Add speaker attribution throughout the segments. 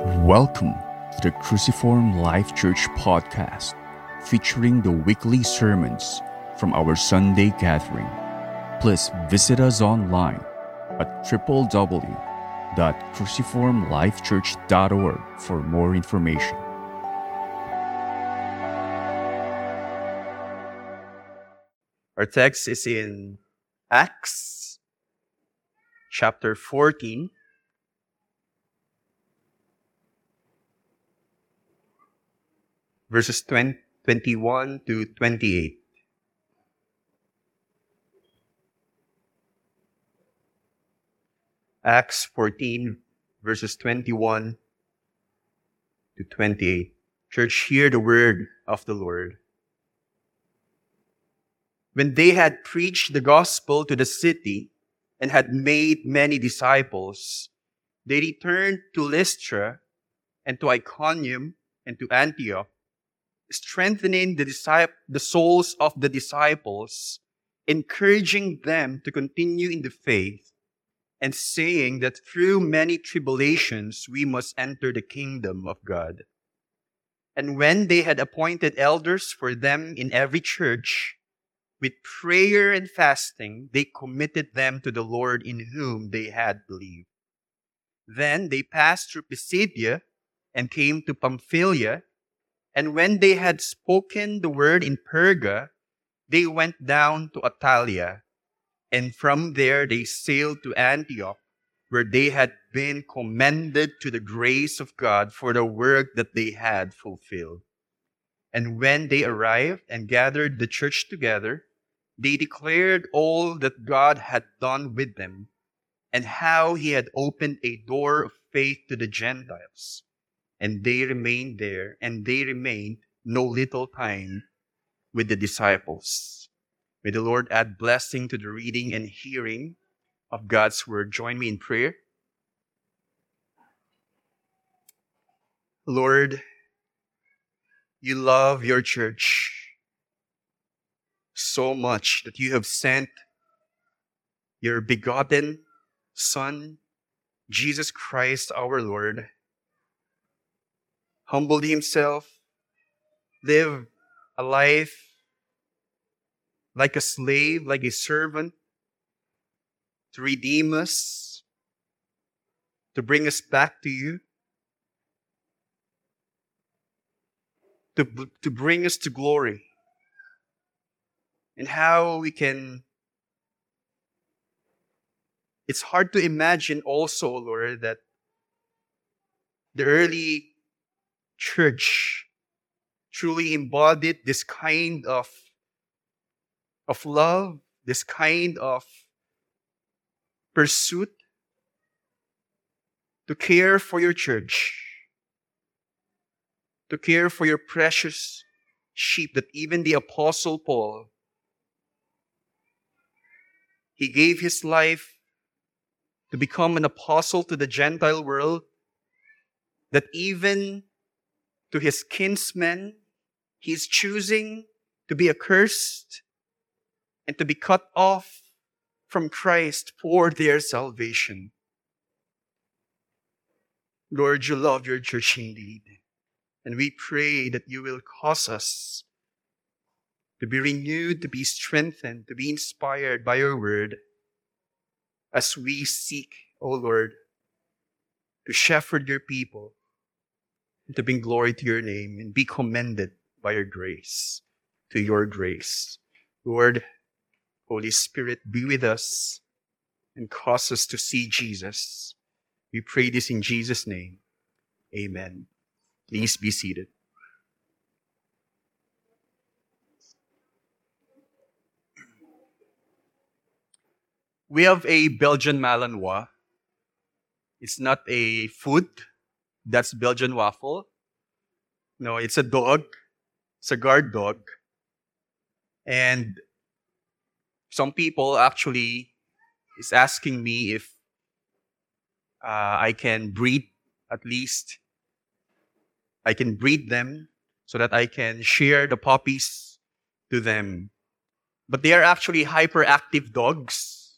Speaker 1: Welcome to the Cruciform Life Church podcast, featuring the weekly sermons from our Sunday gathering. Please visit us online at www.cruciformlifechurch.org for more information.
Speaker 2: Our text is in Acts chapter 14. Verses 20, 21 to 28. Acts 14, verses 21 to 28. Church, hear the word of the Lord. When they had preached the gospel to the city and had made many disciples, they returned to Lystra and to Iconium and to Antioch, strengthening the, the souls of the disciples, encouraging them to continue in the faith, and saying that through many tribulations we must enter the kingdom of God. And when they had appointed elders for them in every church, with prayer and fasting, they committed them to the Lord in whom they had believed. Then they passed through Pisidia and came to Pamphylia. And when they had spoken the word in Perga, they went down to Attalia. And from there they sailed to Antioch, where they had been commended to the grace of God for the work that they had fulfilled. And when they arrived and gathered the church together, they declared all that God had done with them and how he had opened a door of faith to the Gentiles. And they remained there, and they remained no little time with the disciples. May the Lord add blessing to the reading and hearing of God's word. Join me in prayer. Lord, you love your church so much that you have sent your begotten Son, Jesus Christ our Lord, humbled himself, lived a life like a slave, like a servant, to redeem us, to bring us back to you, to, to bring us to glory and how we can. It's hard to imagine also, Lord, that the early church truly embodied this kind of, of love, this kind of pursuit to care for your church, to care for your precious sheep that even the Apostle Paul he gave his life to become an apostle to the Gentile world, that even to his kinsmen, he's choosing to be accursed and to be cut off from Christ for their salvation. Lord, you love your church indeed. And we pray that you will cause us to be renewed, to be strengthened, to be inspired by your word as we seek, O oh Lord, to shepherd your people to bring glory to your name and be commended by your grace, to your grace. Lord, Holy Spirit, be with us and cause us to see Jesus. We pray this in Jesus' name. Amen. Please be seated. We have a Belgian Malinois. It's not a food. That's Belgian waffle. No, it's a dog. It's a guard dog. And some people actually is asking me if uh, I can breed at least I can breed them so that I can share the puppies to them. But they are actually hyperactive dogs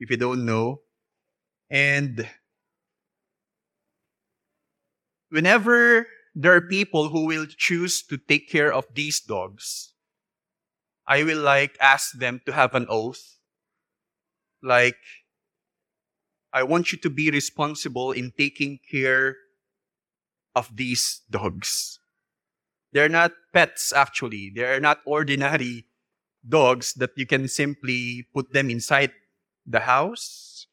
Speaker 2: if you don't know. And whenever there are people who will choose to take care of these dogs, I will like ask them to have an oath. Like, I want you to be responsible in taking care of these dogs. They're not pets, actually. They're not ordinary dogs that you can simply put them inside the house.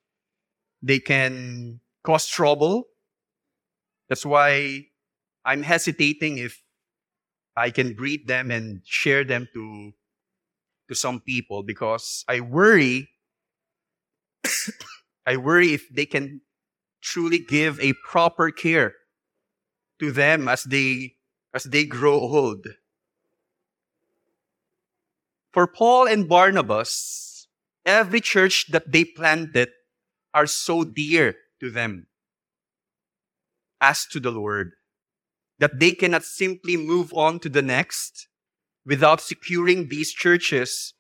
Speaker 2: They can cause trouble. That's why I'm hesitating if I can breed them and share them to, to some people because I worry, I worry if they can truly give a proper care to them as they, as they grow old. For Paul and Barnabas, every church that they planted are so dear to them as to the Lord that they cannot simply move on to the next without securing these churches,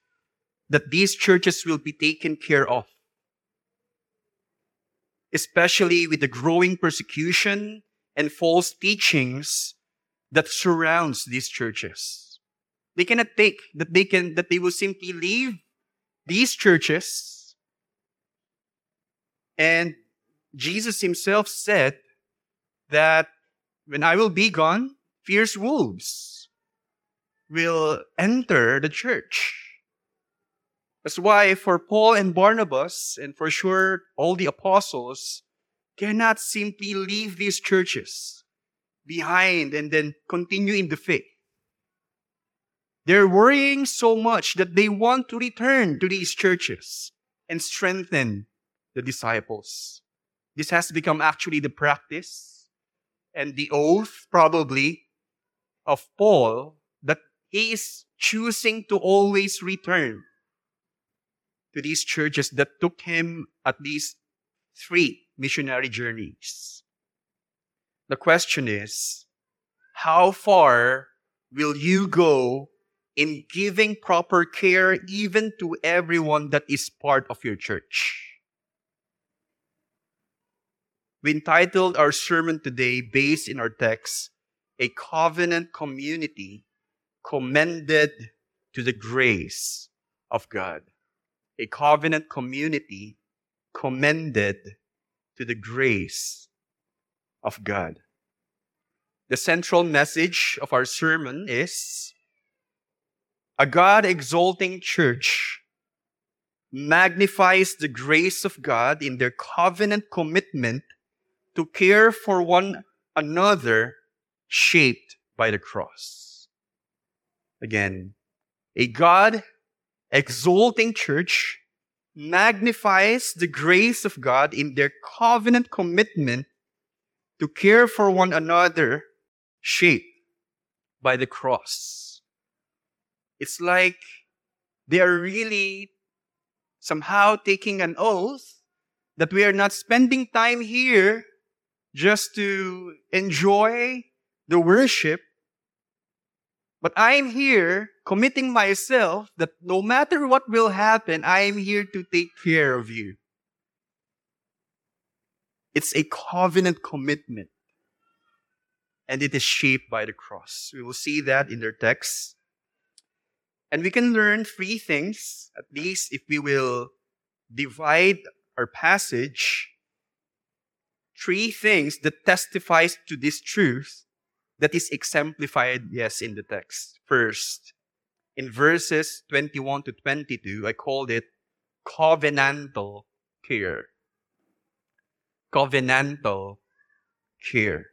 Speaker 2: that these churches will be taken care of. Especially with the growing persecution and false teachings that surrounds these churches. They cannot take that they can, that they will simply leave these churches. And Jesus himself said that when I will be gone, fierce wolves will enter the church. That's why for Paul and Barnabas, and for sure all the apostles, cannot simply leave these churches behind and then continue in the faith. They're worrying so much that they want to return to these churches and strengthen the disciples. This has become actually the practice and the oath, probably, of Paul that he is choosing to always return to these churches that took him at least three missionary journeys. The question is, how far will you go in giving proper care even to everyone that is part of your church? We entitled our sermon today, based in our text, A Covenant Community Commended to the Grace of God. A covenant community commended to the grace of God. The central message of our sermon is a God exalting church magnifies the grace of God in their covenant commitment to care for one another shaped by the cross. Again, a God exalting church magnifies the grace of God in their covenant commitment to care for one another shaped by the cross. It's like they are really somehow taking an oath that we are not spending time here just to enjoy the worship, but I'm here committing myself that no matter what will happen, I am here to take care of you. It's a covenant commitment. And it is shaped by the cross. We will see that in their text. And we can learn three things, at least if we will divide our passage, three things that testifies to this truth that is exemplified, yes, in the text. First, in verses 21 to 22, I called it covenantal care. Covenantal care.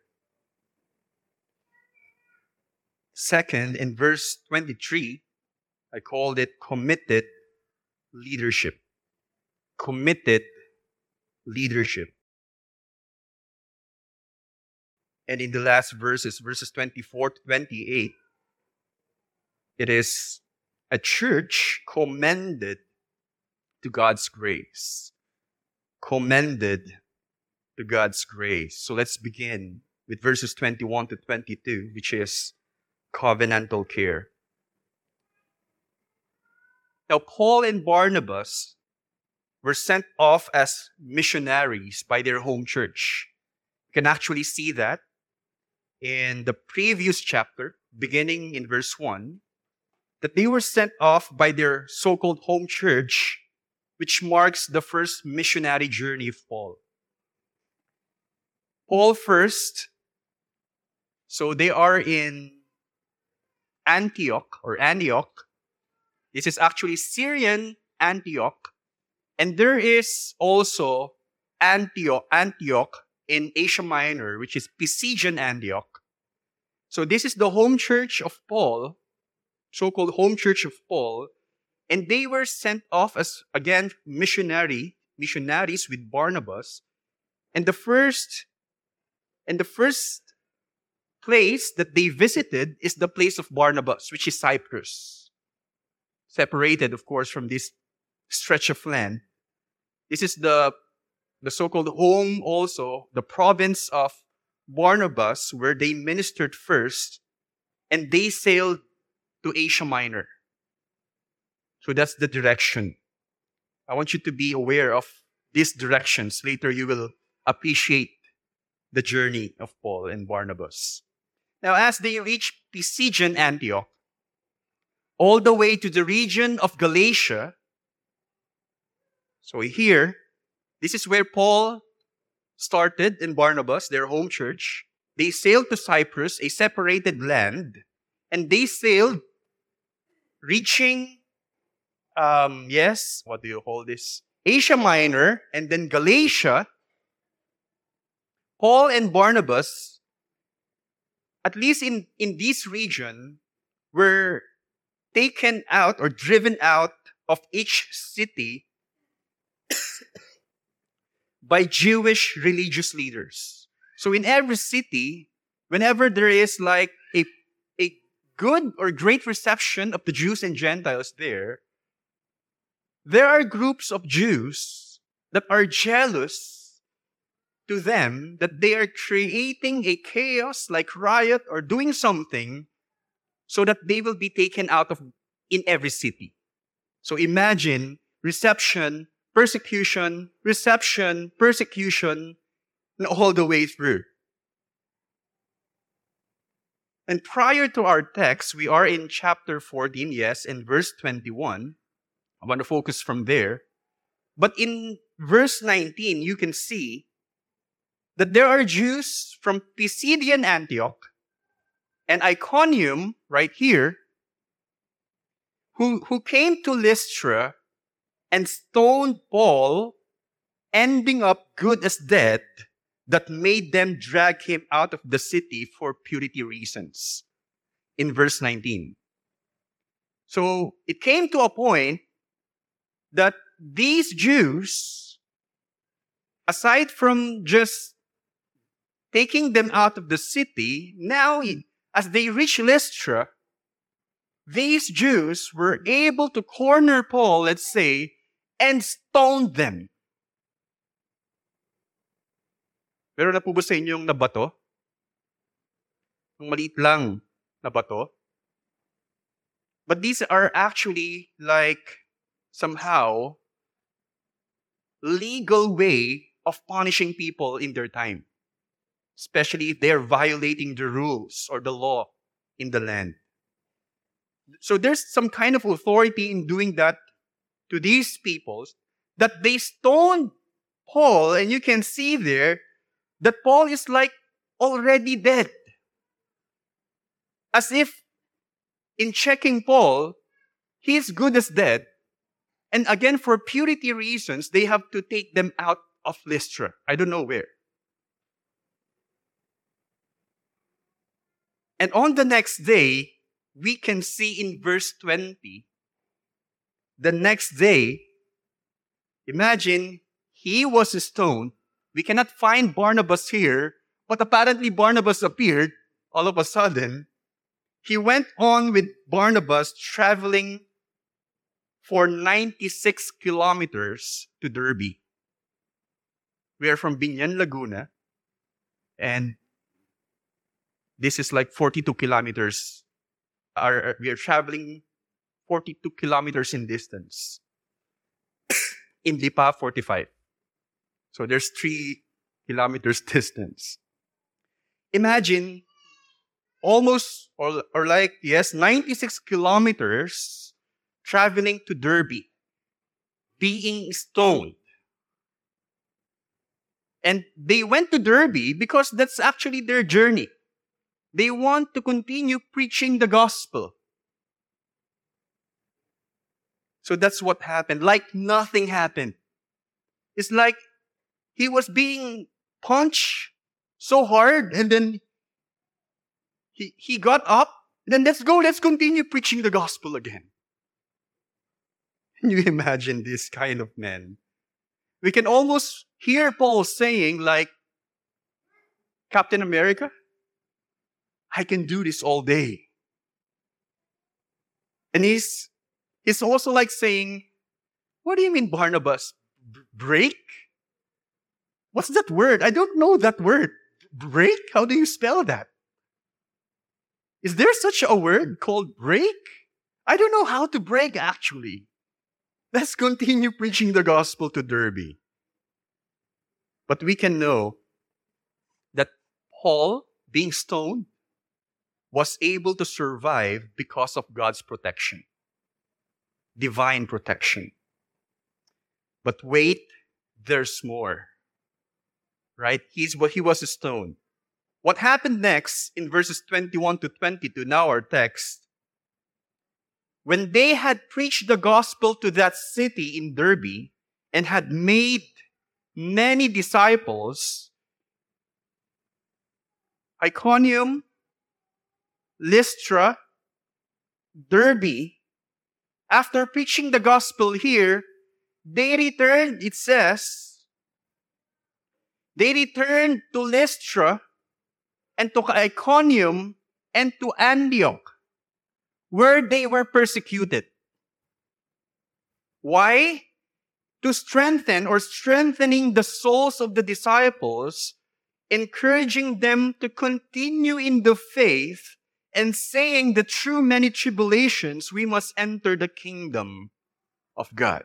Speaker 2: Second, in verse 23, I called it committed leadership. Committed leadership. And in the last verses, verses 24 to 28, it is a church commended to God's grace. Commended to God's grace. So let's begin with verses 21 to 22, which is covenantal care. Now, Paul and Barnabas were sent off as missionaries by their home church. You can actually see that in the previous chapter, beginning in verse 1, that they were sent off by their so called home church, which marks the first missionary journey of Paul. Paul first, so they are in Antioch or Antioch. This is actually Syrian Antioch. And there is also Antioch, Antioch in Asia Minor, which is Pisidian Antioch. So this is the home church of Paul, so-called home church of Paul, and they were sent off as again missionary missionaries with Barnabas. And the first and the first place that they visited is the place of Barnabas, which is Cyprus. Separated, of course, from this stretch of land. This is the, the so-called home also, the province of Barnabas, where they ministered first, and they sailed to Asia Minor. So that's the direction. I want you to be aware of these directions. Later you will appreciate the journey of Paul and Barnabas. Now, as they reach Pisidian Antioch, all the way to the region of Galatia, so here, this is where Paul started in Barnabas, their home church. They sailed to Cyprus, a separated land, and they sailed, reaching, um, yes, what do you call this? Asia Minor, and then Galatia. Paul and Barnabas, at least in, in this region, were taken out or driven out of each city by Jewish religious leaders. So in every city, whenever there is like a, a good or great reception of the Jews and Gentiles there, there are groups of Jews that are jealous to them that they are creating a chaos like riot or doing something so that they will be taken out of in every city. So imagine reception persecution, reception, persecution, and all the way through. And prior to our text, we are in chapter 14, yes, in verse 21. I want to focus from there. But in verse 19, you can see that there are Jews from Pisidian Antioch and Iconium, right here, who, who came to Lystra and stoned Paul, ending up good as dead, that made them drag him out of the city for purity reasons. In verse 19. So it came to a point that these Jews, aside from just taking them out of the city, now as they reach Lystra, these Jews were able to corner Paul, let's say, and stoned them. Pero na po ba sa nabato? Yung maliit lang? But these are actually like somehow legal way of punishing people in their time. Especially if they're violating the rules or the law in the land. So there's some kind of authority in doing that to these peoples that they stoned Paul, and you can see there that Paul is like already dead. As if in checking Paul, he is good as dead. And again, for purity reasons, they have to take them out of Lystra. I don't know where. And on the next day, we can see in verse 20 the next day, imagine he was stoned. We cannot find Barnabas here, but apparently Barnabas appeared all of a sudden. He went on with Barnabas traveling for 96 kilometers to Derbe. We are from Biñan, Laguna, and this is like 42 kilometers. Our, we are traveling 42 kilometers in distance. in Lipa, 45. So there's three kilometers distance. Imagine almost, or, or like, yes, 96 kilometers traveling to Derbe, being stoned. And they went to Derbe because that's actually their journey. They want to continue preaching the gospel. So that's what happened. Like nothing happened. It's like he was being punched so hard and then he, he got up. Then let's go, let's continue preaching the gospel again. Can you imagine this kind of man? We can almost hear Paul saying, like, Captain America, I can do this all day. And he's, he's also like saying, What do you mean, Barnabas? B- break? What's that word? I don't know that word. Break? How do you spell that? Is there such a word called break? I don't know how to break actually. Let's continue preaching the gospel to Derbe. But we can know that Paul, being stoned, was able to survive because of God's protection, divine protection. But wait, there's more. Right? He's what he was a stone. What happened next in verses 21 to 22, now our text, when they had preached the gospel to that city in Derbe and had made many disciples, Iconium, Lystra, Derbe, after preaching the gospel here, they returned, it says, they returned to Lystra and to Iconium and to Antioch, where they were persecuted. Why? To strengthen or strengthening the souls of the disciples, encouraging them to continue in the faith and saying that through many tribulations we must enter the kingdom of God.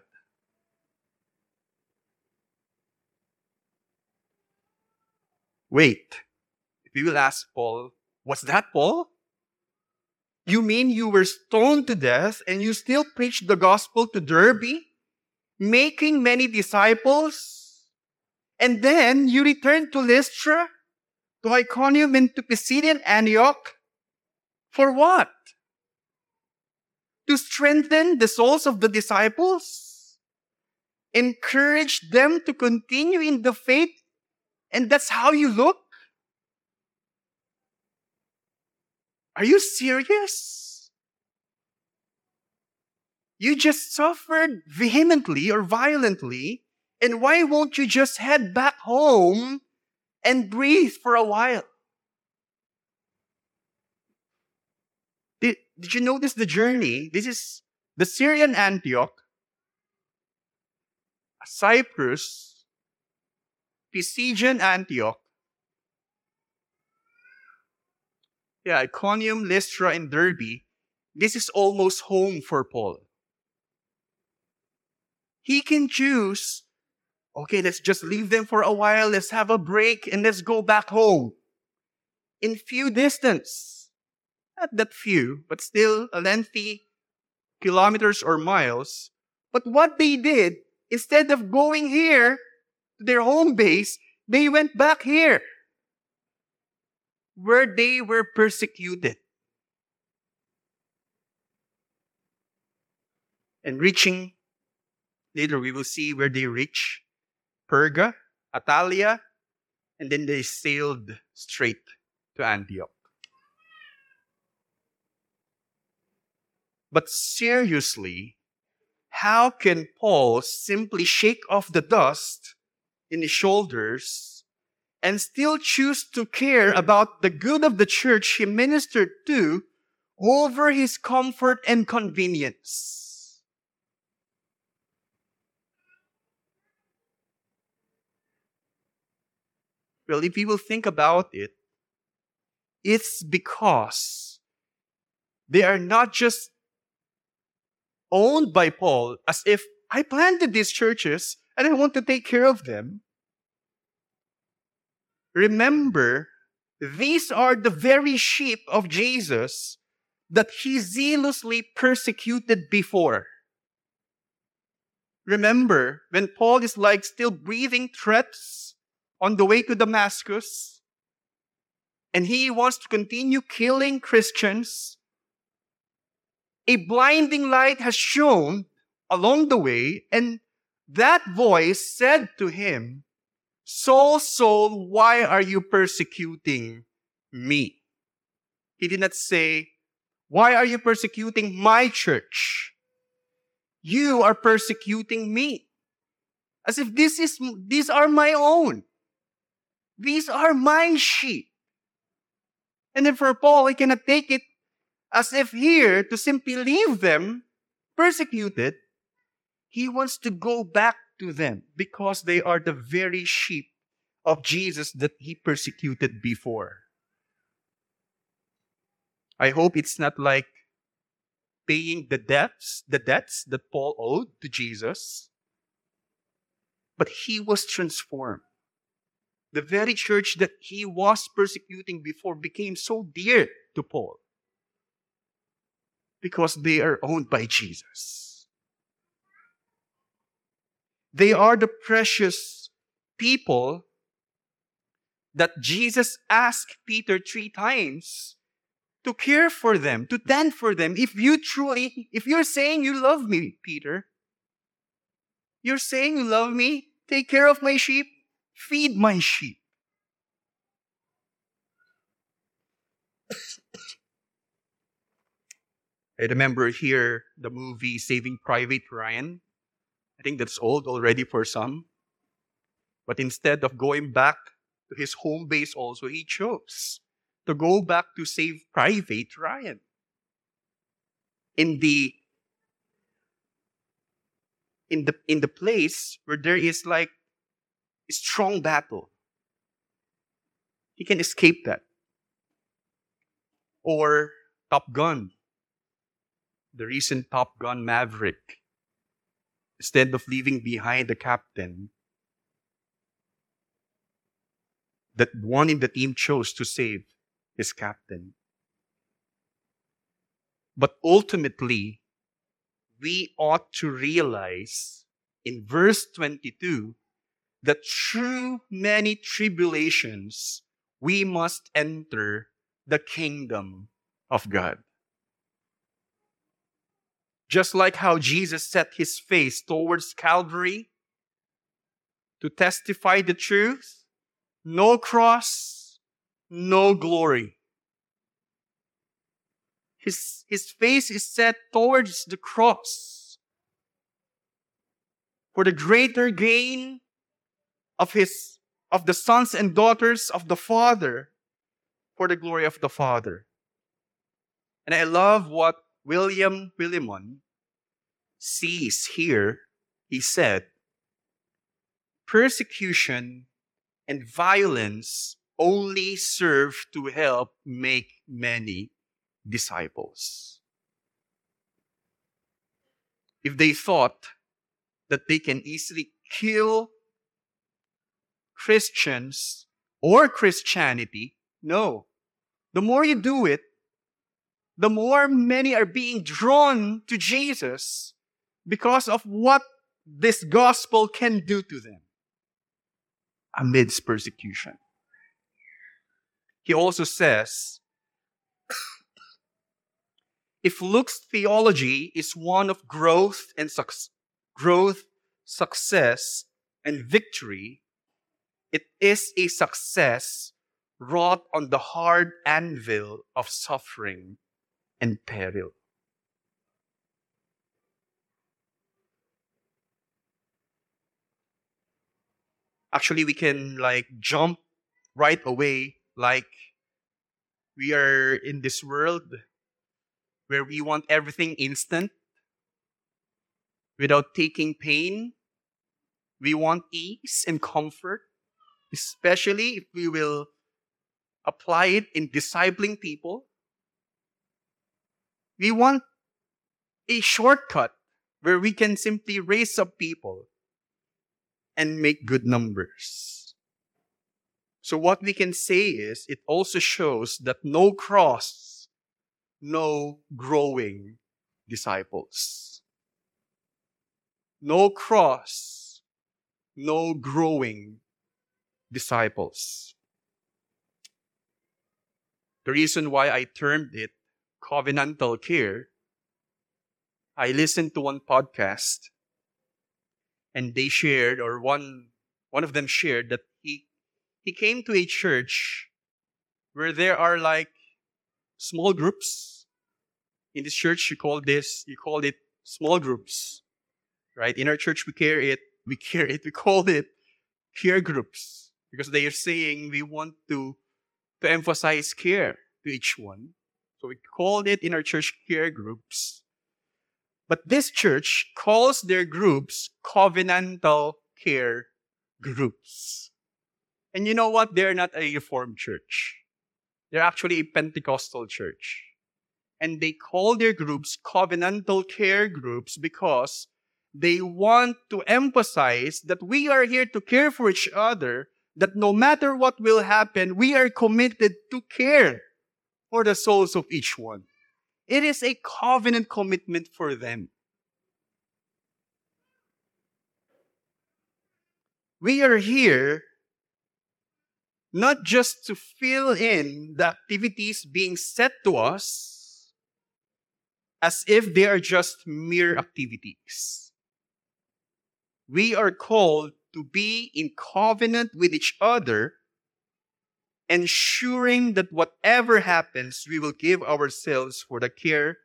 Speaker 2: Wait, if you will ask Paul, was that Paul? You mean you were stoned to death and you still preached the gospel to Derbe, making many disciples? And then you returned to Lystra, to Iconium, and to Pisidian Antioch? For what? To strengthen the souls of the disciples? Encourage them to continue in the faith? And that's how you look? Are you serious? You just suffered vehemently or violently, and why won't you just head back home and breathe for a while? Did, you notice the journey? This is the Syrian Antioch, Cyprus, Pisidian Antioch, yeah, Iconium, Lystra, and Derbe, this is almost home for Paul. He can choose, okay, let's just leave them for a while, let's have a break, and let's go back home. In few distance. Not that few, but still a lengthy kilometers or miles. But what they did, instead of going here to their home base, they went back here where they were persecuted. And reaching, later we will see where they reach Perga, Attalia, and then they sailed straight to Antioch. But seriously, how can Paul simply shake off the dust in his shoulders and still choose to care about the good of the church he ministered to over his comfort and convenience. Well, if you will think about it, it's because they are not just owned by Paul as if I planted these churches and I want to take care of them. Remember these are the very sheep of Jesus that he zealously persecuted before. Remember, when Paul is like still breathing threats on the way to Damascus, and he wants to continue killing Christians, a blinding light has shone along the way, and that voice said to him, Saul, Saul, why are you persecuting me? He did not say, Why are you persecuting my church? You are persecuting me. As if this is, these are my own. These are my sheep. And then for Paul, he cannot take it as if here to simply leave them persecuted. He wants to go back to them because they are the very sheep of Jesus that he persecuted before. I hope it's not like paying the debts, the debts that Paul owed to Jesus. But he was transformed. The very church that he was persecuting before became so dear to Paul because they are owned by Jesus. They are the precious people that Jesus asked Peter three times to care for them, to tend for them. If you truly, if you're saying you love me, Peter, you're saying you love me, take care of my sheep, feed my sheep. I remember here the movie Saving Private Ryan. I think that's old already for some. But instead of going back to his home base also, he chose to go back to save Private Ryan. In the in the in the place where there is like a strong battle. He can escape that. Or Top Gun. The recent Top Gun Maverick instead of leaving behind the captain that one in the team chose to save his captain. But ultimately, we ought to realize in verse 22 that through many tribulations, we must enter the kingdom of God. Just like how Jesus set his face towards Calvary to testify the truth, no cross, no glory. His, his face is set towards the cross for the greater gain of his of the sons and daughters of the Father for the glory of the Father. And I love what William Willimon sees here. He said, persecution and violence only serve to help make many disciples. If they thought that they can easily kill Christians or Christianity, no. The more you do it, the more many are being drawn to Jesus because of what this gospel can do to them amidst persecution. He also says, if Luke's theology is one of growth and su- growth, success, and victory, it is a success wrought on the hard anvil of suffering and peril. Actually, we can like jump right away, like we are in this world where we want everything instant without taking pain. We want ease and comfort, especially if we will apply it in discipling people. We want a shortcut where we can simply raise up people and make good numbers. So what we can say is it also shows that no cross, no growing disciples. No cross, no growing disciples. The reason why I termed it covenantal care, I listened to one podcast and they shared, or one, one of them shared that he, he came to a church where there are like small groups. In this church, you call this, you call it small groups, right? In our church, we care it, we care it, we call it care groups because they are saying we want to, to emphasize care to each one. So we called it in our church care groups. But this church calls their groups covenantal care groups. And you know what? They're not a Reformed church. They're actually a Pentecostal church. And they call their groups covenantal care groups because they want to emphasize that we are here to care for each other, that no matter what will happen, we are committed to care for the souls of each one. It is a covenant commitment for them. We are here not just to fill in the activities being set to us as if they are just mere activities. We are called to be in covenant with each other ensuring that whatever happens, we will give ourselves for the care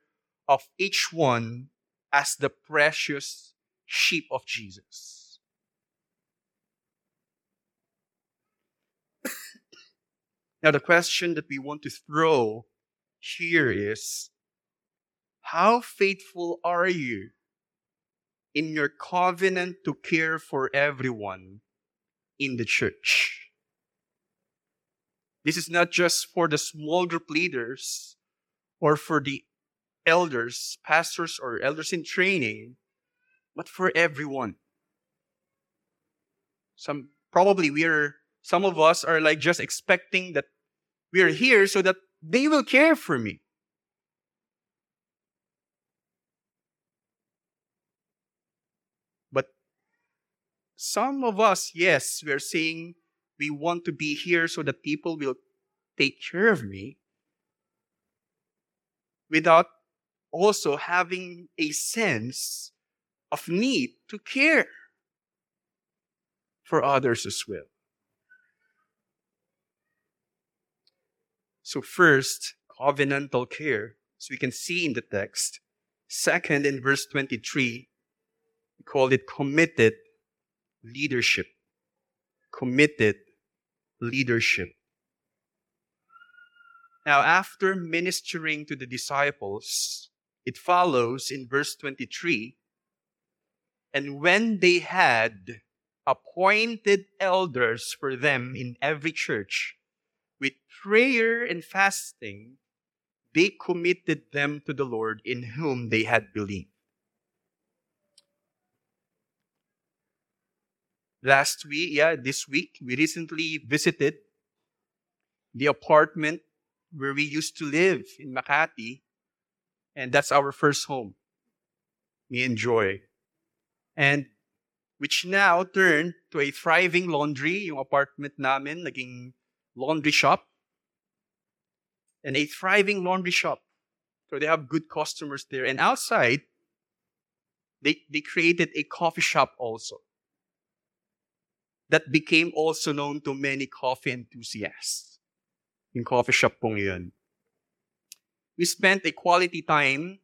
Speaker 2: of each one as the precious sheep of Jesus. now, the question that we want to throw here is how faithful are you in your covenant to care for everyone in the church? This is not just for the small group leaders or for the elders, pastors, or elders in training, but for everyone. Some probably we are some of us are like just expecting that we are here so that they will care for me. But some of us, yes, we are saying we want to be here so that people will take care of me without also having a sense of need to care for others as well. So, first, covenantal care, as we can see in the text. Second, in verse 23, we call it committed leadership. Committed leadership. Now, after ministering to the disciples, it follows in verse 23 and when they had appointed elders for them in every church, with prayer and fasting, they committed them to the Lord in whom they had believed. Last week, yeah, this week, we recently visited the apartment where we used to live in Makati, and that's our first home. Me and Joy. And which now turned to a thriving laundry, yung apartment namin, naging laundry shop. And a thriving laundry shop. So they have good customers there. And outside, they, they created a coffee shop also that became also known to many coffee enthusiasts. In coffee shop pong yun. We spent a quality time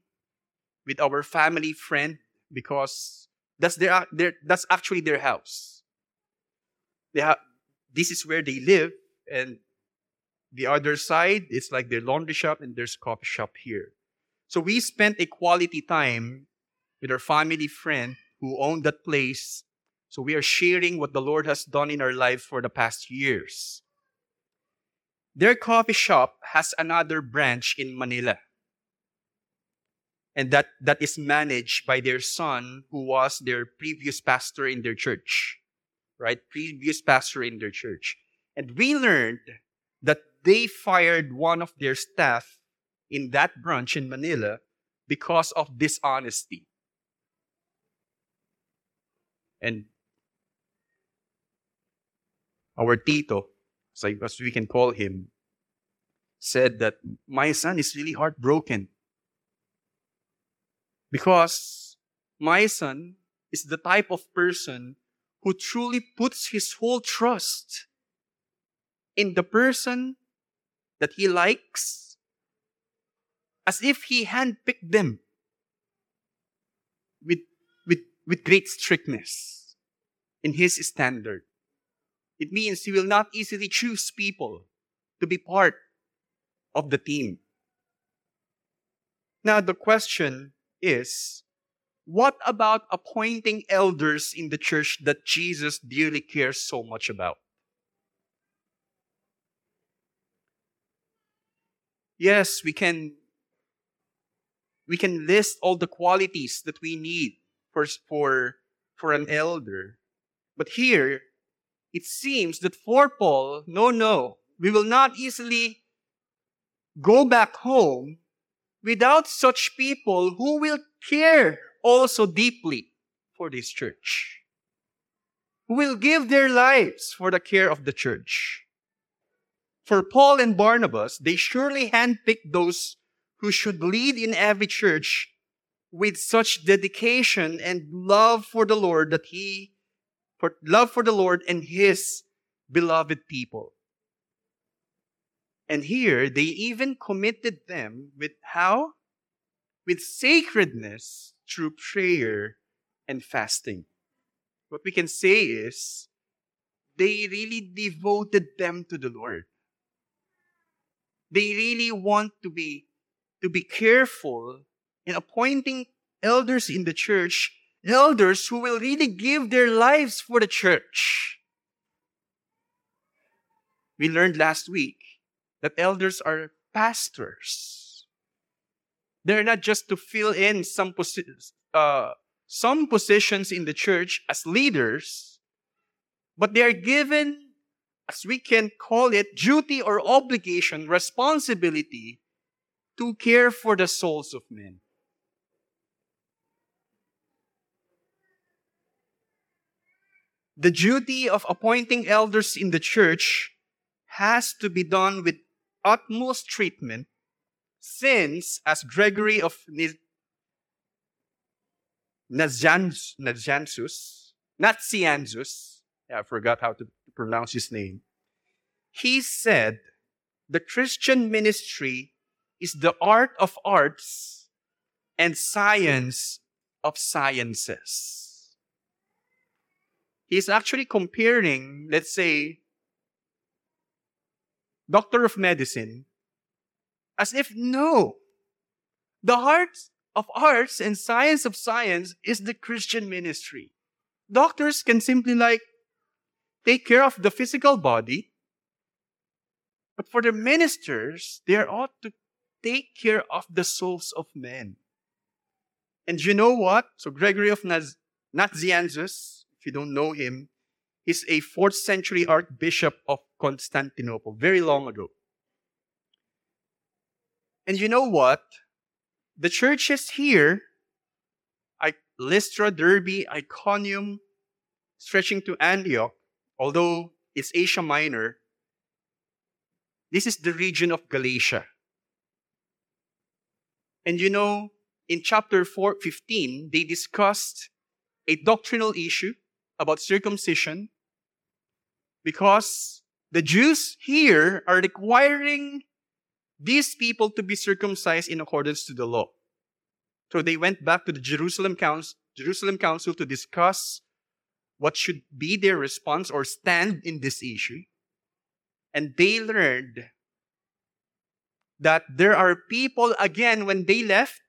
Speaker 2: with our family friend because that's their, their that's actually their house. They have this is where they live, and the other side is like their laundry shop, and there's coffee shop here. So we spent a quality time with our family friend who owned that place so we are sharing what the Lord has done in our life for the past years. Their coffee shop has another branch in Manila. And that, that is managed by their son, who was their previous pastor in their church. Right? Previous pastor in their church. And we learned that they fired one of their staff in that branch in Manila because of dishonesty. And our Tito, as we can call him, said that my son is really heartbroken because my son is the type of person who truly puts his whole trust in the person that he likes as if he handpicked them with, with, with great strictness in his standard. It means he will not easily choose people to be part of the team. Now, the question is what about appointing elders in the church that Jesus dearly cares so much about? Yes, we can we can list all the qualities that we need for, for, for an elder. But here, it seems that for Paul, no, no, we will not easily go back home without such people who will care also deeply for this church, who will give their lives for the care of the church. For Paul and Barnabas, they surely handpicked those who should lead in every church with such dedication and love for the Lord that he, for love for the Lord and his beloved people. And here they even committed them with how? With sacredness through prayer and fasting. What we can say is they really devoted them to the Lord. They really want to be to be careful in appointing elders in the church, elders who will really give their lives for the church. We learned last week that elders are pastors. They're not just to fill in some, posi- uh, some positions in the church as leaders, but they are given, as we can call it, duty or obligation, responsibility to care for the souls of men. The duty of appointing elders in the church has to be done with utmost treatment since, as Gregory of Nazianzus, Nazianzus, I forgot how to pronounce his name, he said the Christian ministry is the art of arts and science of sciences. He's actually comparing, let's say, doctor of medicine as if no, the heart of arts and science of science is the Christian ministry. Doctors can simply like take care of the physical body, but for the ministers, they are ought to take care of the souls of men. And you know what? So Gregory of Naz- Nazianzus, you don't know him, he's a fourth century archbishop of Constantinople, very long ago. And you know what? The churches here, Lystra, Derbe, Iconium, stretching to Antioch, although it's Asia Minor, this is the region of Galatia. And you know, in chapter 4, 15, they discussed a doctrinal issue about circumcision because the Jews here are requiring these people to be circumcised in accordance to the law. So they went back to the Jerusalem Council, Jerusalem Council to discuss what should be their response or stand in this issue. And they learned that there are people, again, when they left,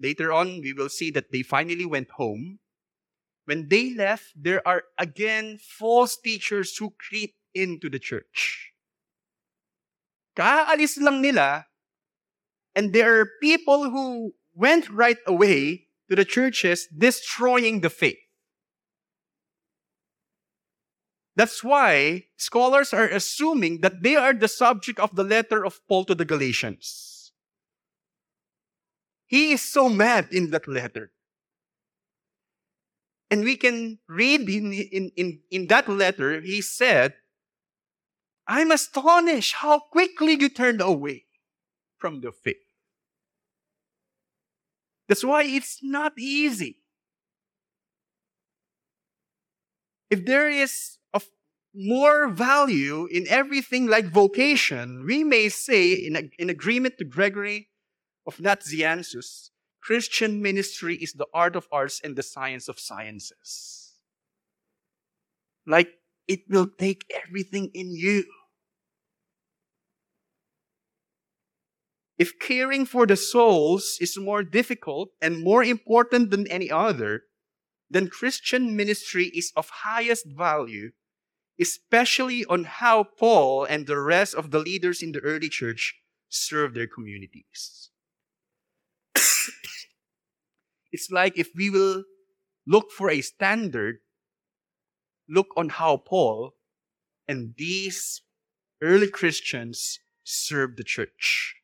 Speaker 2: later on, we will see that they finally went home. When they left, there are again false teachers who creep into the church. Kaalis lang nila, and there are people who went right away to the churches destroying the faith. That's why scholars are assuming that they are the subject of the letter of Paul to the Galatians. He is so mad in that letter. And we can read in, in, in, in that letter, he said, I'm astonished how quickly you turned away from the faith. That's why it's not easy. If there is of more value in everything like vocation, we may say, in, in agreement to Gregory of Nazianzus, Christian ministry is the art of arts and the science of sciences. Like it will take everything in you. If caring for the souls is more difficult and more important than any other, then Christian ministry is of highest value, especially on how Paul and the rest of the leaders in the early church serve their communities. It's like if we will look for a standard, look on how Paul and these early Christians served the church.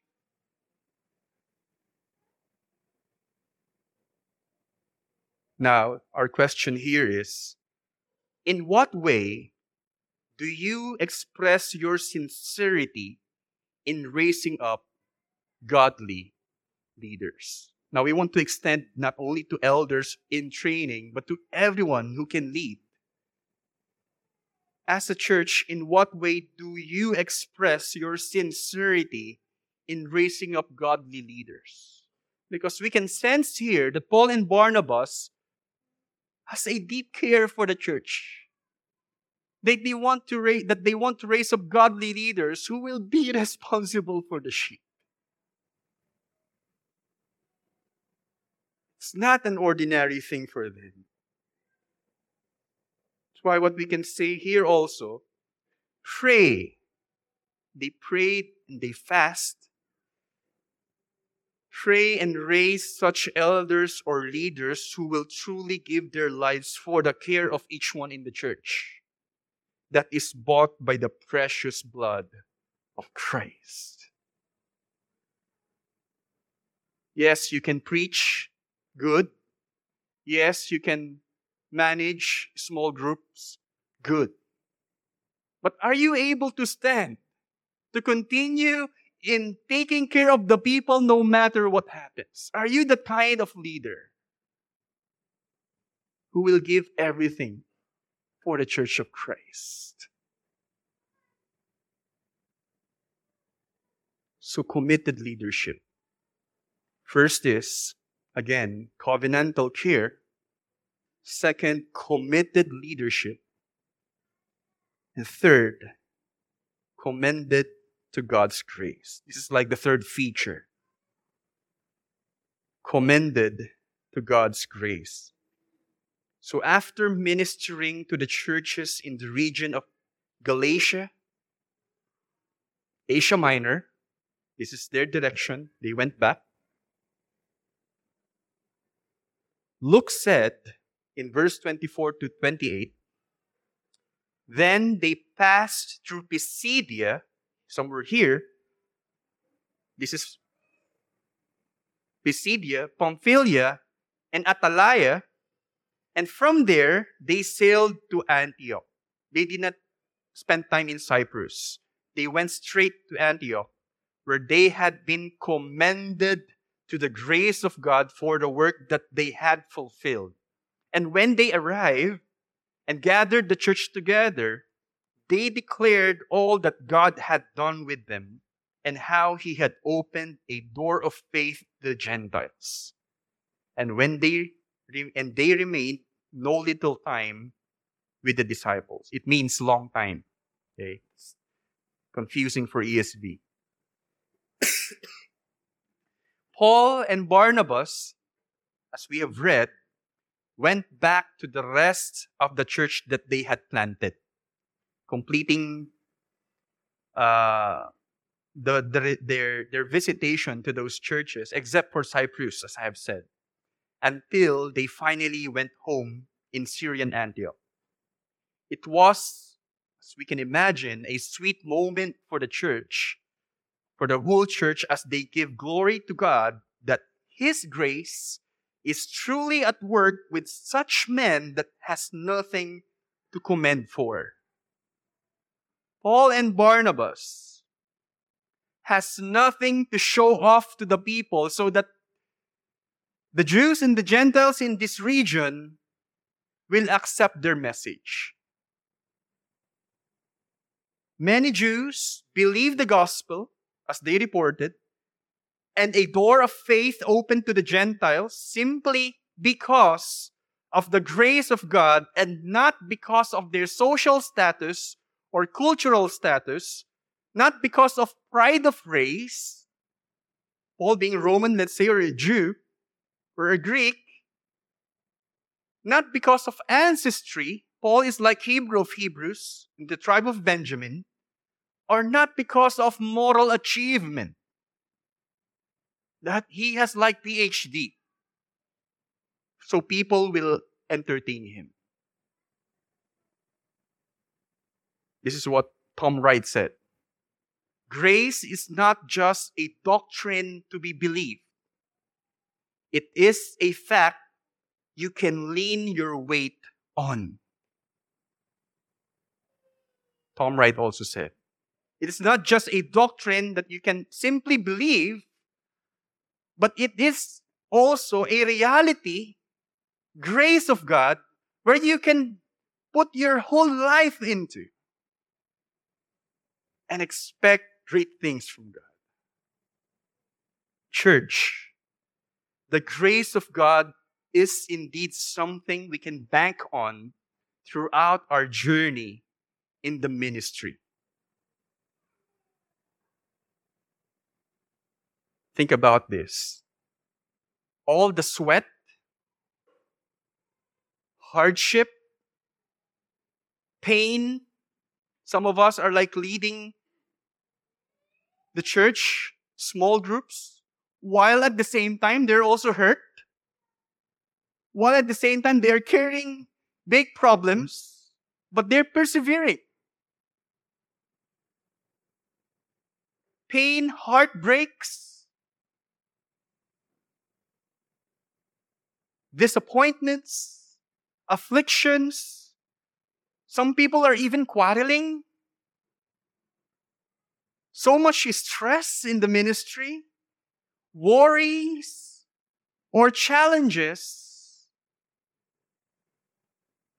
Speaker 2: Now, our question here is In what way do you express your sincerity in raising up godly leaders? Now we want to extend not only to elders in training, but to everyone who can lead. As a church, in what way do you express your sincerity in raising up godly leaders? Because we can sense here that Paul and Barnabas has a deep care for the church. They, they want to raise, that they want to raise up godly leaders who will be responsible for the sheep. It's not an ordinary thing for them. That's why what we can say here also pray. They prayed and they fast. Pray and raise such elders or leaders who will truly give their lives for the care of each one in the church that is bought by the precious blood of Christ. Yes, you can preach Good. Yes, you can manage small groups. Good. But are you able to stand to continue in taking care of the people no matter what happens? Are you the kind of leader who will give everything for the church of Christ? So committed leadership. First is Again, covenantal care. Second, committed leadership. And third, commended to God's grace. This is like the third feature. Commended to God's grace. So after ministering to the churches in the region of Galatia, Asia Minor, this is their direction. They went back. Luke said in verse 24 to 28, then they passed through Pisidia, somewhere here. This is Pisidia, Pamphylia, and Attalia. And from there, they sailed to Antioch. They did not spend time in Cyprus. They went straight to Antioch, where they had been commended to the grace of God for the work that they had fulfilled. And when they arrived and gathered the church together, they declared all that God had done with them and how he had opened a door of faith to the Gentiles. And when they and they remained no little time with the disciples. It means long time. Okay? It's confusing for ESV. Paul and Barnabas, as we have read, went back to the rest of the church that they had planted, completing uh, the, the, their, their visitation to those churches, except for Cyprus, as I have said, until they finally went home in Syrian Antioch. It was as we can imagine a sweet moment for the church, for the whole church, as they give glory to God that His grace is truly at work with such men that has nothing to commend for. Paul and Barnabas has nothing to show off to the people so that the Jews and the Gentiles in this region will accept their message. Many Jews believe the gospel as they reported, and a door of faith opened to the Gentiles simply because of the grace of God and not because of their social status or cultural status, not because of pride of race, Paul being Roman, let's say, or a Jew, or a Greek, not because of ancestry, Paul is like Hebrew of Hebrews, in the tribe of Benjamin, or not because of moral achievement, that he has like PhD. So people will entertain him. This is what Tom Wright said. Grace is not just a doctrine to be believed. It is a fact you can lean your weight on. Tom Wright also said, it is not just a doctrine that you can simply believe, but it is also a reality, grace of God, where you can put your whole life into and expect great things from God. Church, the grace of God is indeed something we can bank on throughout our journey in the ministry. Think about this. All the sweat, hardship, pain. Some of us are like leading the church, small groups, while at the same time they're also hurt, while at the same time they're carrying big problems, mm-hmm. but they're persevering. Pain, heartbreaks, disappointments, afflictions. Some people are even quarreling. So much stress in the ministry worries, or challenges,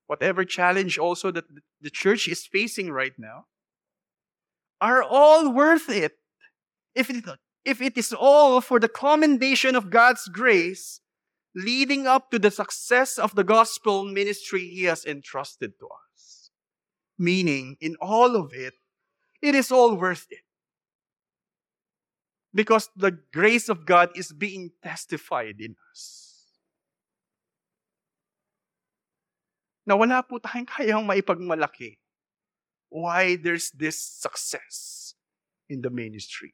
Speaker 2: whatever challenge also that the church is facing right now, are all worth it. If it, if it is all for the commendation of God's grace, leading up to the success of the gospel ministry He has entrusted to us. Meaning, in all of it, it is all worth it because the grace of God is being testified in us. Na wala po tayong kayang maipagmalaki why there's this success in the ministry.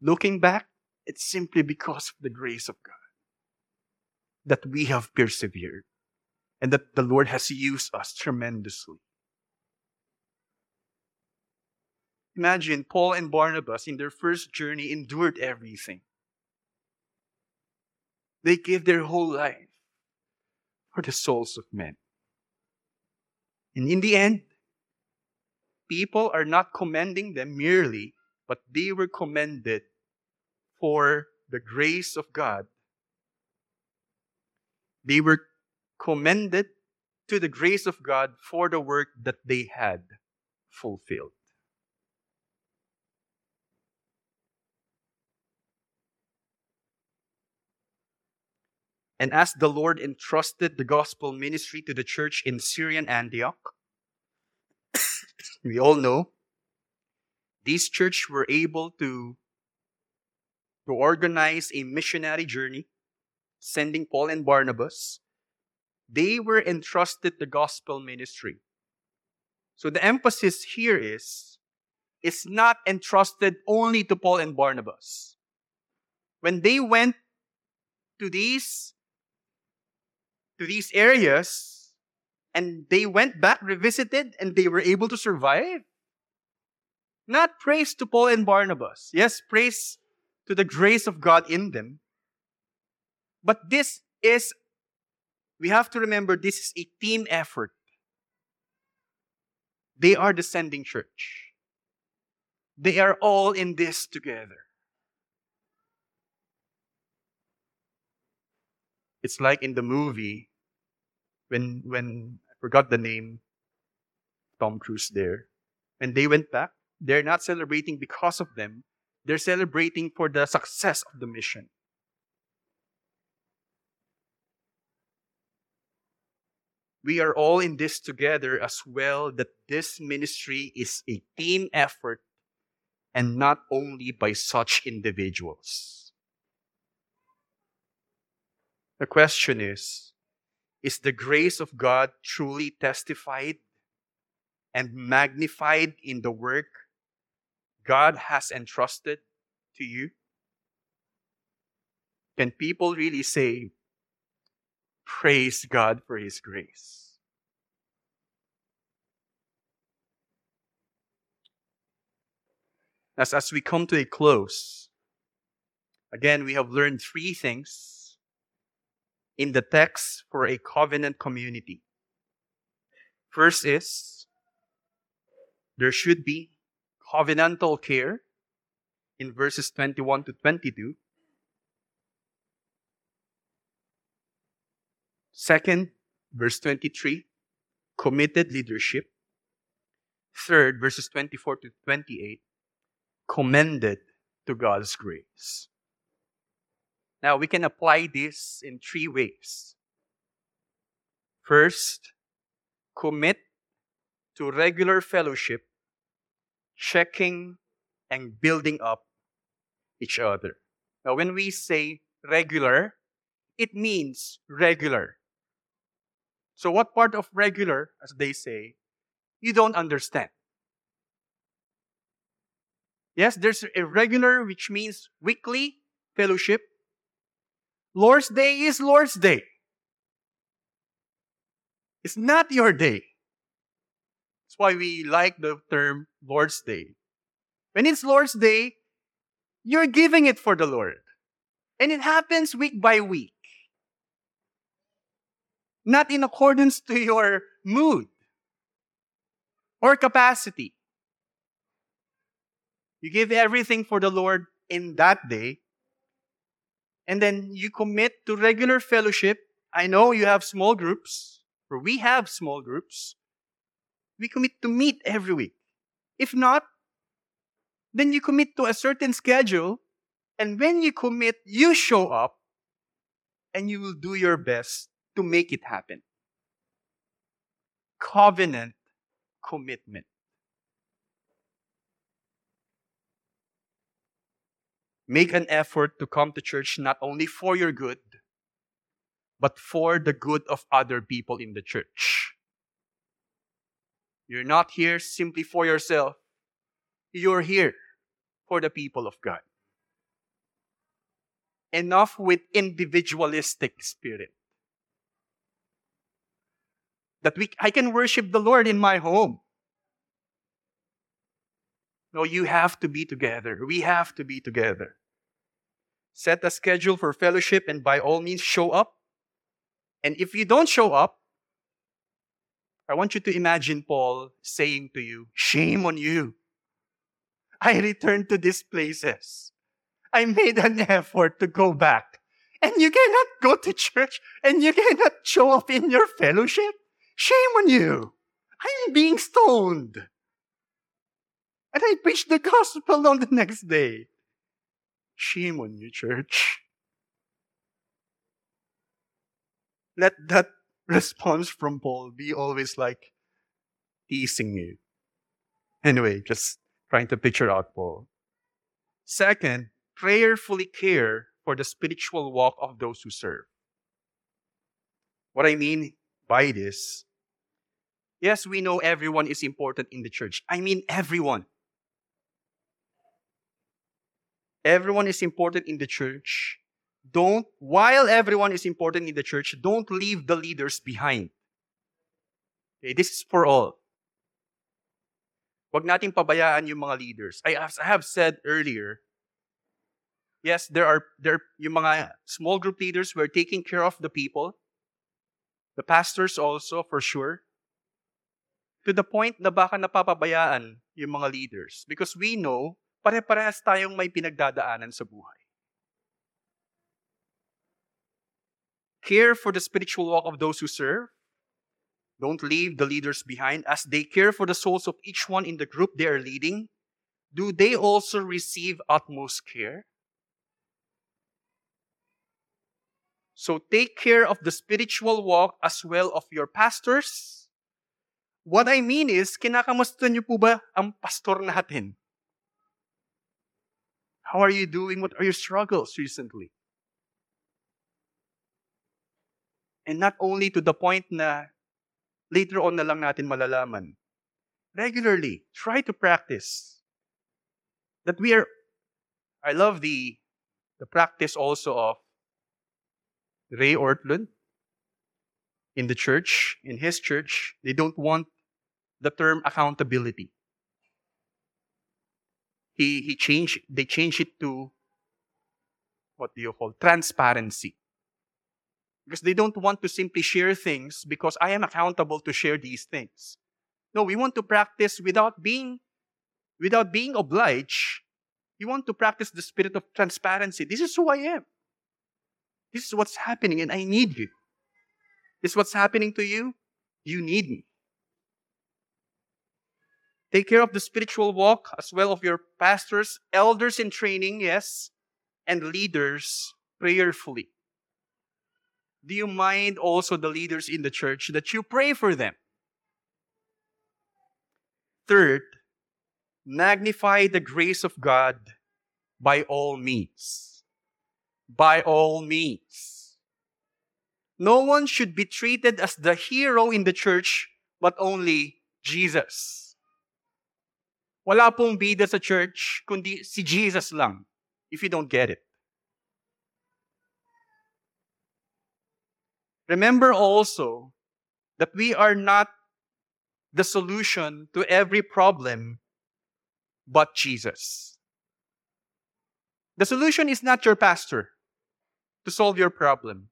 Speaker 2: Looking back, it's simply because of the grace of God that we have persevered and that the Lord has used us tremendously. Imagine Paul and Barnabas in their first journey endured everything. They gave their whole life for the souls of men. And in the end, people are not commending them merely, but they were commended for the grace of God. They were commended to the grace of God for the work that they had fulfilled. And as the Lord entrusted the gospel ministry to the church in Syrian Antioch, we all know these church were able to, to organize a missionary journey, sending Paul and Barnabas. They were entrusted the gospel ministry. So the emphasis here is, it's not entrusted only to Paul and Barnabas. When they went to these to these areas, and they went back, revisited, and they were able to survive. Not praise to Paul and Barnabas. Yes, praise to the grace of God in them. But this is, we have to remember, this is a team effort. They are the sending church. They are all in this together. It's like in the movie when when I forgot the name Tom Cruise there. When they went back, they're not celebrating because of them. They're celebrating for the success of the mission. We are all in this together as well, that this ministry is a team effort and not only by such individuals. The question is Is the grace of God truly testified and magnified in the work God has entrusted to you? Can people really say, Praise God for His grace? As, as we come to a close, again, we have learned three things in the text for a covenant community. First is there should be covenantal care in verses 21 to 22. Second, verse 23, committed leadership. Third, verses 24 to 28, commended to God's grace. Now, we can apply this in three ways. First, commit to regular fellowship, checking and building up each other. Now, when we say regular, it means regular. So, what part of regular, as they say, you don't understand? Yes, there's a regular, which means weekly fellowship. Lord's Day is Lord's Day. It's not your day. Why we like the term Lord's Day. When it's Lord's Day, you're giving it for the Lord. And it happens week by week. Not in accordance to your mood or capacity. You give everything for the Lord in that day. And then you commit to regular fellowship. I know you have small groups, or we have small groups. We commit to meet every week. If not, then you commit to a certain schedule. And when you commit, you show up and you will do your best to make it happen. Covenant commitment. Make an effort to come to church not only for your good, but for the good of other people in the church. You're not here simply for yourself. You're here for the people of God. Enough with individualistic spirit. That we, I can worship the Lord in my home. No, you have to be together. We have to be together. Set a schedule for fellowship and by all means show up. And if you don't show up, I want you to imagine Paul saying to you, Shame on you. I returned to these places. I made an effort to go back. And you cannot go to church and you cannot show up in your fellowship. Shame on you. I'm being stoned. And I preached the gospel on the next day. Shame on you, church. Let that response from Paul be always like teasing you. Anyway, just trying to picture out Paul. Second, prayerfully care for the spiritual walk of those who serve. What I mean by this, yes, we know everyone is important in the church. I mean everyone. Everyone is important in the church. Don't, while everyone is important in the church, don't leave the leaders behind. Okay, this is for all. Huwag nating pabayaan yung mga leaders. I, as I have said earlier, yes, there are there yung mga small group leaders who are taking care of the people. The pastors also, for sure. To the point na baka napapabayaan yung mga leaders. Because we know, pare-parehas tayong may pinagdadaanan sa buhay. Care for the spiritual walk of those who serve. Don't leave the leaders behind as they care for the souls of each one in the group they are leading. Do they also receive utmost care? So take care of the spiritual walk as well of your pastors. What I mean is, kinakamusta niyo po ba ang pastor natin? How are you doing? What are your struggles recently? And not only to the point na later on na lang natin malalaman. Regularly, try to practice. That we are, I love the, the practice also of Ray Ortlund in the church, in his church. They don't want the term accountability. He, he changed, they changed it to what do you call transparency. Because they don't want to simply share things because I am accountable to share these things. No, we want to practice without being without being obliged. We want to practice the spirit of transparency. This is who I am. This is what's happening, and I need you. This is what's happening to you. You need me. Take care of the spiritual walk as well of your pastors, elders in training, yes, and leaders prayerfully. Do you mind also the leaders in the church that you pray for them? Third, magnify the grace of God by all means. By all means. No one should be treated as the hero in the church, but only Jesus. Wala pong bida sa church, kundi si Jesus lang, if you don't get it. Remember also that we are not the solution to every problem, but Jesus. The solution is not your pastor to solve your problem.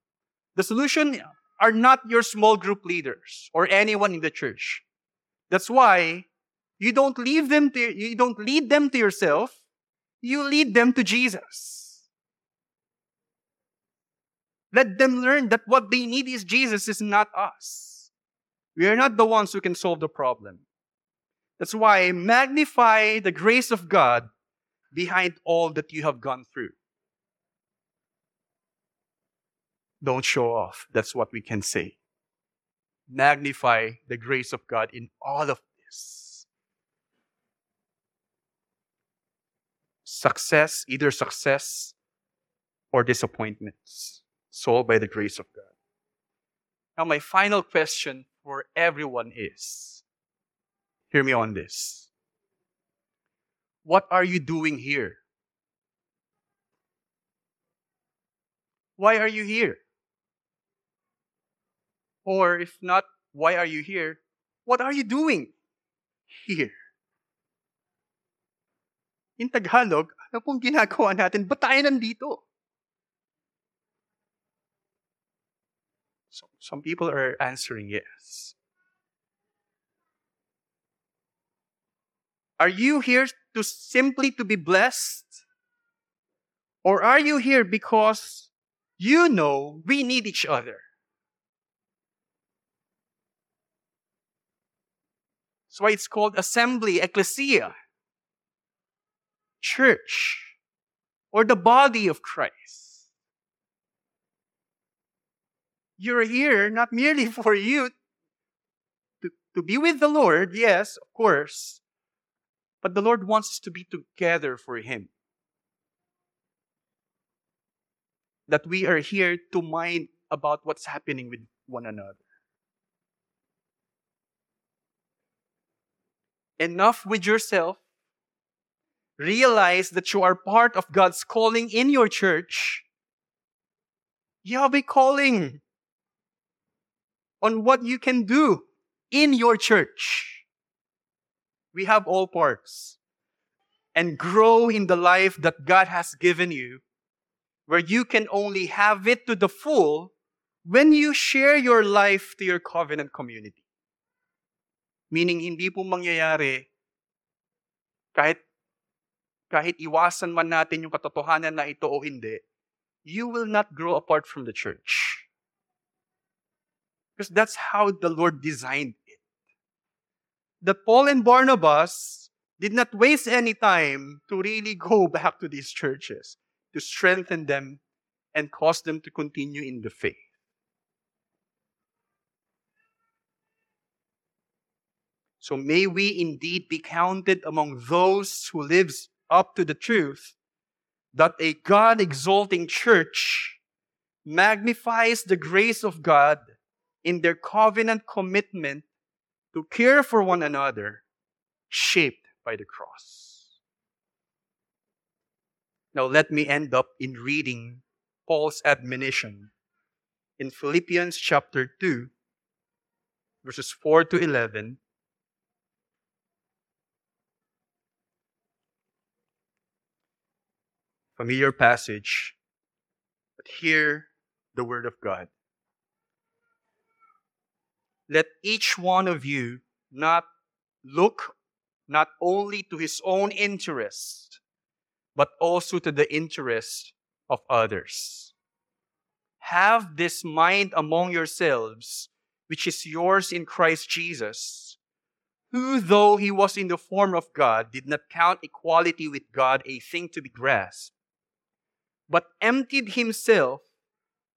Speaker 2: The solution are not your small group leaders or anyone in the church. That's why you don't leave them to, you don't lead them to yourself. You lead them to Jesus. Let them learn that what they need is Jesus, is not us. We are not the ones who can solve the problem. That's why magnify the grace of God behind all that you have gone through. Don't show off. That's what we can say. Magnify the grace of God in all of this. Success, either success or disappointments solved by the grace of God. Now, my final question for everyone is hear me on this. What are you doing here? Why are you here? Or if not, why are you here? What are you doing here? In Tagalog, ano pong ginagawa natin? Ba't tayo nandito? Some people are answering yes. Are you here to simply to be blessed? Or are you here because you know we need each other? That's why it's called assembly, ecclesia, church, or the body of Christ. You're here not merely for you to, to be with the Lord, yes, of course, but the Lord wants us to be together for Him. That we are here to mind about what's happening with one another. Enough with yourself. Realize that you are part of God's calling in your church. Yahweh calling on what you can do in your church. We have all parts. And grow in the life that God has given you, where you can only have it to the full when you share your life to your covenant community. Meaning, hindi po mangyayari kahit kahit iwasan man natin yung katotohanan na ito o hindi, you will not grow apart from the church. Because that's how the Lord designed it. That Paul and Barnabas did not waste any time to really go back to these churches, to strengthen them and cause them to continue in the faith. So may we indeed be counted among those who lives up to the truth that a God exalting church magnifies the grace of God in their covenant commitment to care for one another, shaped by the cross. Now, let me end up in reading Paul's admonition in Philippians chapter 2, verses 4 to 11. Familiar passage, but hear the word of God let each one of you not look not only to his own interest, but also to the interest of others. Have this mind among yourselves, which is yours in Christ Jesus, who, though he was in the form of God, did not count equality with God a thing to be grasped, but emptied himself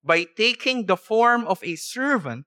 Speaker 2: by taking the form of a servant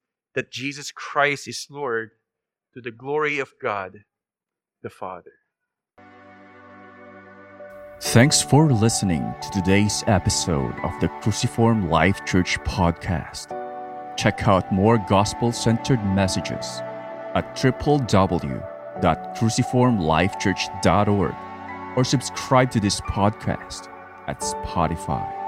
Speaker 2: that Jesus Christ is Lord to the glory of God the Father.
Speaker 1: Thanks for listening to today's episode of the Cruciform Life Church podcast. Check out more gospel centered messages at www.cruciformlifechurch.org or subscribe to this podcast at Spotify.